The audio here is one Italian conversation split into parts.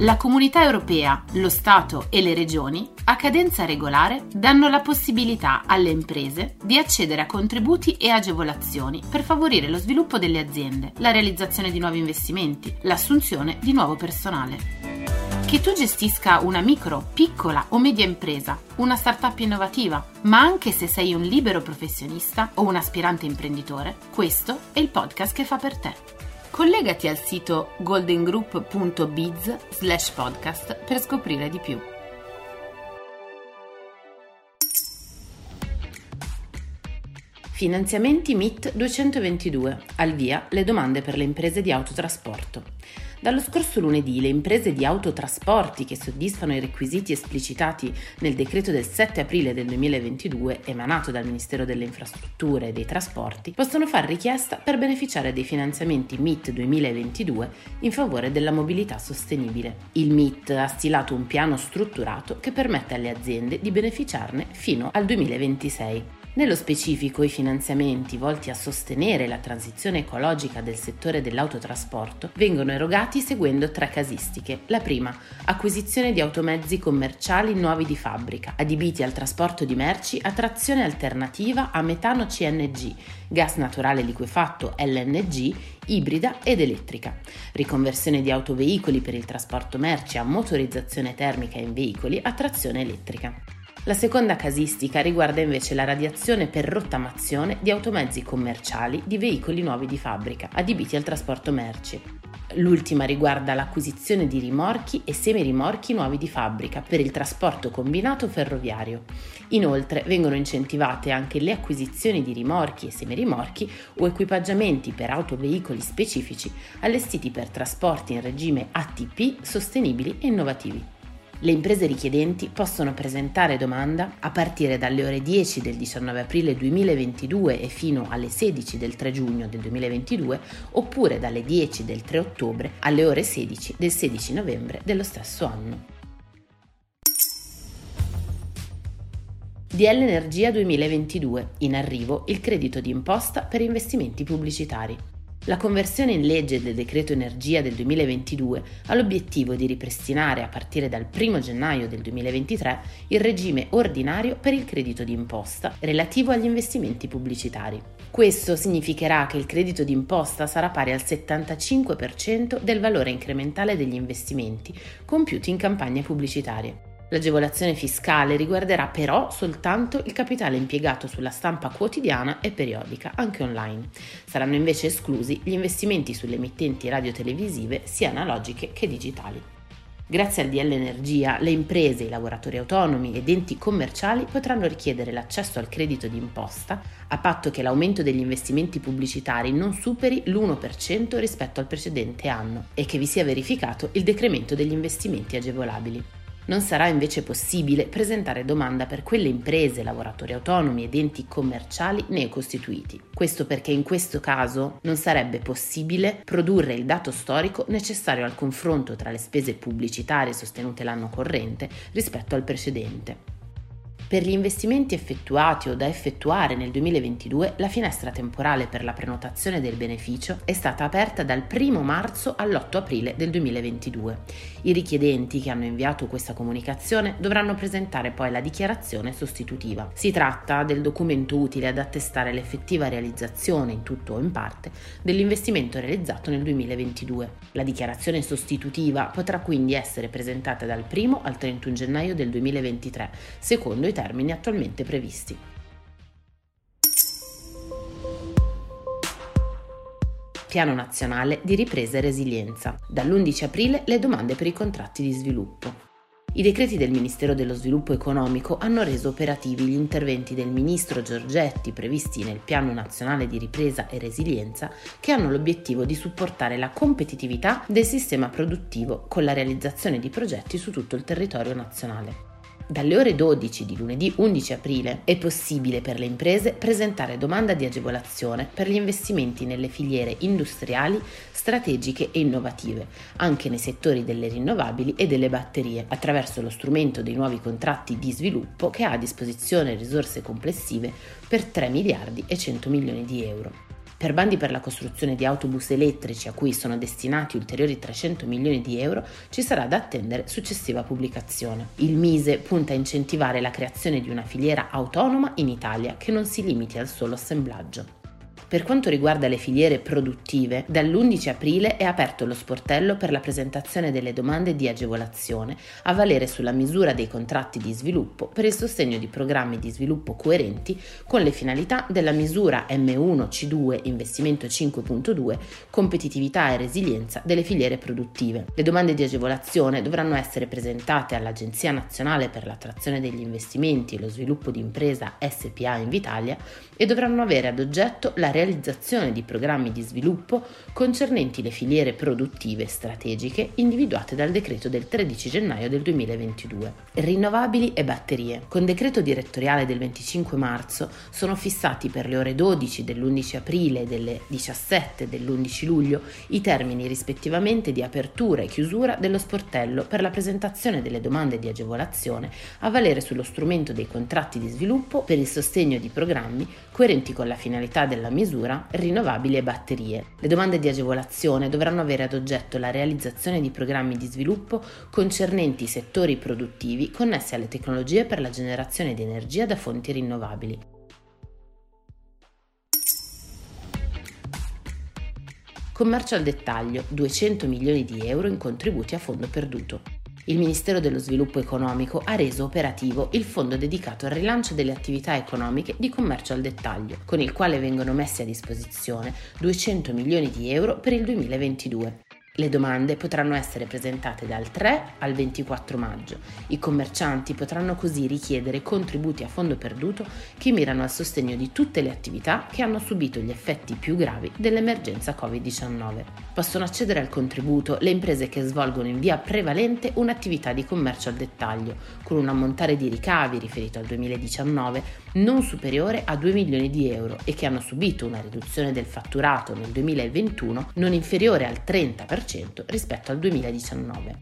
La comunità europea, lo Stato e le regioni, a cadenza regolare, danno la possibilità alle imprese di accedere a contributi e agevolazioni per favorire lo sviluppo delle aziende, la realizzazione di nuovi investimenti, l'assunzione di nuovo personale. Che tu gestisca una micro, piccola o media impresa, una startup innovativa, ma anche se sei un libero professionista o un aspirante imprenditore, questo è il podcast che fa per te. Collegati al sito goldengroup.biz slash podcast per scoprire di più. Finanziamenti MIT 222. Al via le domande per le imprese di autotrasporto. Dallo scorso lunedì le imprese di autotrasporti che soddisfano i requisiti esplicitati nel decreto del 7 aprile del 2022 emanato dal Ministero delle Infrastrutture e dei Trasporti possono fare richiesta per beneficiare dei finanziamenti MIT 2022 in favore della mobilità sostenibile. Il MIT ha stilato un piano strutturato che permette alle aziende di beneficiarne fino al 2026. Nello specifico i finanziamenti volti a sostenere la transizione ecologica del settore dell'autotrasporto vengono erogati seguendo tre casistiche. La prima, acquisizione di automezzi commerciali nuovi di fabbrica, adibiti al trasporto di merci a trazione alternativa a metano CNG, gas naturale liquefatto LNG, ibrida ed elettrica, riconversione di autoveicoli per il trasporto merci a motorizzazione termica in veicoli a trazione elettrica. La seconda casistica riguarda invece la radiazione per rottamazione di automezzi commerciali di veicoli nuovi di fabbrica, adibiti al trasporto merci. L'ultima riguarda l'acquisizione di rimorchi e semirimorchi nuovi di fabbrica per il trasporto combinato ferroviario. Inoltre vengono incentivate anche le acquisizioni di rimorchi e semirimorchi o equipaggiamenti per autoveicoli specifici allestiti per trasporti in regime ATP sostenibili e innovativi. Le imprese richiedenti possono presentare domanda a partire dalle ore 10 del 19 aprile 2022 e fino alle 16 del 3 giugno del 2022 oppure dalle 10 del 3 ottobre alle ore 16 del 16 novembre dello stesso anno. DL Energia 2022. In arrivo il credito d'imposta per investimenti pubblicitari. La conversione in legge del decreto energia del 2022 ha l'obiettivo di ripristinare a partire dal 1 gennaio del 2023 il regime ordinario per il credito d'imposta relativo agli investimenti pubblicitari. Questo significherà che il credito d'imposta sarà pari al 75% del valore incrementale degli investimenti compiuti in campagne pubblicitarie. L'agevolazione fiscale riguarderà però soltanto il capitale impiegato sulla stampa quotidiana e periodica, anche online. Saranno invece esclusi gli investimenti sulle emittenti radiotelevisive sia analogiche che digitali. Grazie al DL Energia, le imprese, i lavoratori autonomi ed enti commerciali potranno richiedere l'accesso al credito d'imposta a patto che l'aumento degli investimenti pubblicitari non superi l'1% rispetto al precedente anno e che vi sia verificato il decremento degli investimenti agevolabili. Non sarà invece possibile presentare domanda per quelle imprese, lavoratori autonomi ed enti commerciali neocostituiti. Questo perché in questo caso non sarebbe possibile produrre il dato storico necessario al confronto tra le spese pubblicitarie sostenute l'anno corrente rispetto al precedente. Per gli investimenti effettuati o da effettuare nel 2022, la finestra temporale per la prenotazione del beneficio è stata aperta dal 1 marzo all'8 aprile del 2022. I richiedenti che hanno inviato questa comunicazione dovranno presentare poi la dichiarazione sostitutiva. Si tratta del documento utile ad attestare l'effettiva realizzazione, in tutto o in parte, dell'investimento realizzato nel 2022. La dichiarazione sostitutiva potrà quindi essere presentata dal 1 al 31 gennaio del 2023, secondo i termini attualmente previsti. Piano nazionale di ripresa e resilienza. Dall'11 aprile le domande per i contratti di sviluppo. I decreti del Ministero dello Sviluppo Economico hanno reso operativi gli interventi del Ministro Giorgetti previsti nel Piano Nazionale di Ripresa e Resilienza che hanno l'obiettivo di supportare la competitività del sistema produttivo con la realizzazione di progetti su tutto il territorio nazionale. Dalle ore 12 di lunedì 11 aprile è possibile per le imprese presentare domanda di agevolazione per gli investimenti nelle filiere industriali strategiche e innovative, anche nei settori delle rinnovabili e delle batterie, attraverso lo strumento dei nuovi contratti di sviluppo che ha a disposizione risorse complessive per 3 miliardi e 100 milioni di euro. Per bandi per la costruzione di autobus elettrici a cui sono destinati ulteriori 300 milioni di euro ci sarà da attendere successiva pubblicazione. Il Mise punta a incentivare la creazione di una filiera autonoma in Italia che non si limiti al solo assemblaggio. Per quanto riguarda le filiere produttive, dall'11 aprile è aperto lo sportello per la presentazione delle domande di agevolazione a valere sulla misura dei contratti di sviluppo per il sostegno di programmi di sviluppo coerenti con le finalità della misura M1C2 Investimento 5.2 Competitività e resilienza delle filiere produttive. Le domande di agevolazione dovranno essere presentate all'Agenzia Nazionale per l'attrazione degli investimenti e lo sviluppo di impresa SPA Invitalia e dovranno avere ad oggetto la realizzazione di programmi di sviluppo concernenti le filiere produttive strategiche individuate dal decreto del 13 gennaio del 2022. Rinnovabili e batterie. Con decreto direttoriale del 25 marzo sono fissati per le ore 12 dell'11 aprile e delle 17 dell'11 luglio i termini rispettivamente di apertura e chiusura dello sportello per la presentazione delle domande di agevolazione a valere sullo strumento dei contratti di sviluppo per il sostegno di programmi coerenti con la finalità della misura misura rinnovabili e batterie. Le domande di agevolazione dovranno avere ad oggetto la realizzazione di programmi di sviluppo concernenti i settori produttivi connessi alle tecnologie per la generazione di energia da fonti rinnovabili. Commercio al dettaglio, 200 milioni di euro in contributi a fondo perduto. Il Ministero dello Sviluppo Economico ha reso operativo il fondo dedicato al rilancio delle attività economiche di commercio al dettaglio, con il quale vengono messi a disposizione 200 milioni di euro per il 2022. Le domande potranno essere presentate dal 3 al 24 maggio. I commercianti potranno così richiedere contributi a fondo perduto che mirano al sostegno di tutte le attività che hanno subito gli effetti più gravi dell'emergenza Covid-19. Possono accedere al contributo le imprese che svolgono in via prevalente un'attività di commercio al dettaglio, con un ammontare di ricavi riferito al 2019 non superiore a 2 milioni di euro e che hanno subito una riduzione del fatturato nel 2021 non inferiore al 30% rispetto al 2019.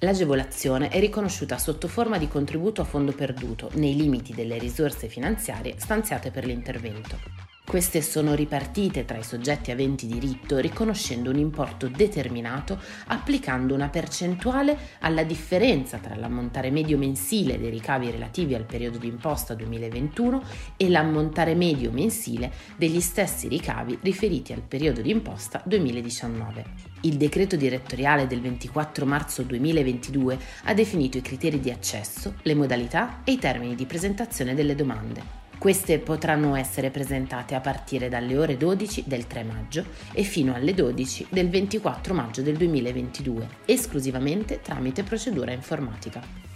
L'agevolazione è riconosciuta sotto forma di contributo a fondo perduto nei limiti delle risorse finanziarie stanziate per l'intervento. Queste sono ripartite tra i soggetti aventi diritto riconoscendo un importo determinato applicando una percentuale alla differenza tra l'ammontare medio mensile dei ricavi relativi al periodo di imposta 2021 e l'ammontare medio mensile degli stessi ricavi riferiti al periodo di imposta 2019. Il decreto direttoriale del 24 marzo 2022 ha definito i criteri di accesso, le modalità e i termini di presentazione delle domande. Queste potranno essere presentate a partire dalle ore 12 del 3 maggio e fino alle 12 del 24 maggio del 2022, esclusivamente tramite procedura informatica.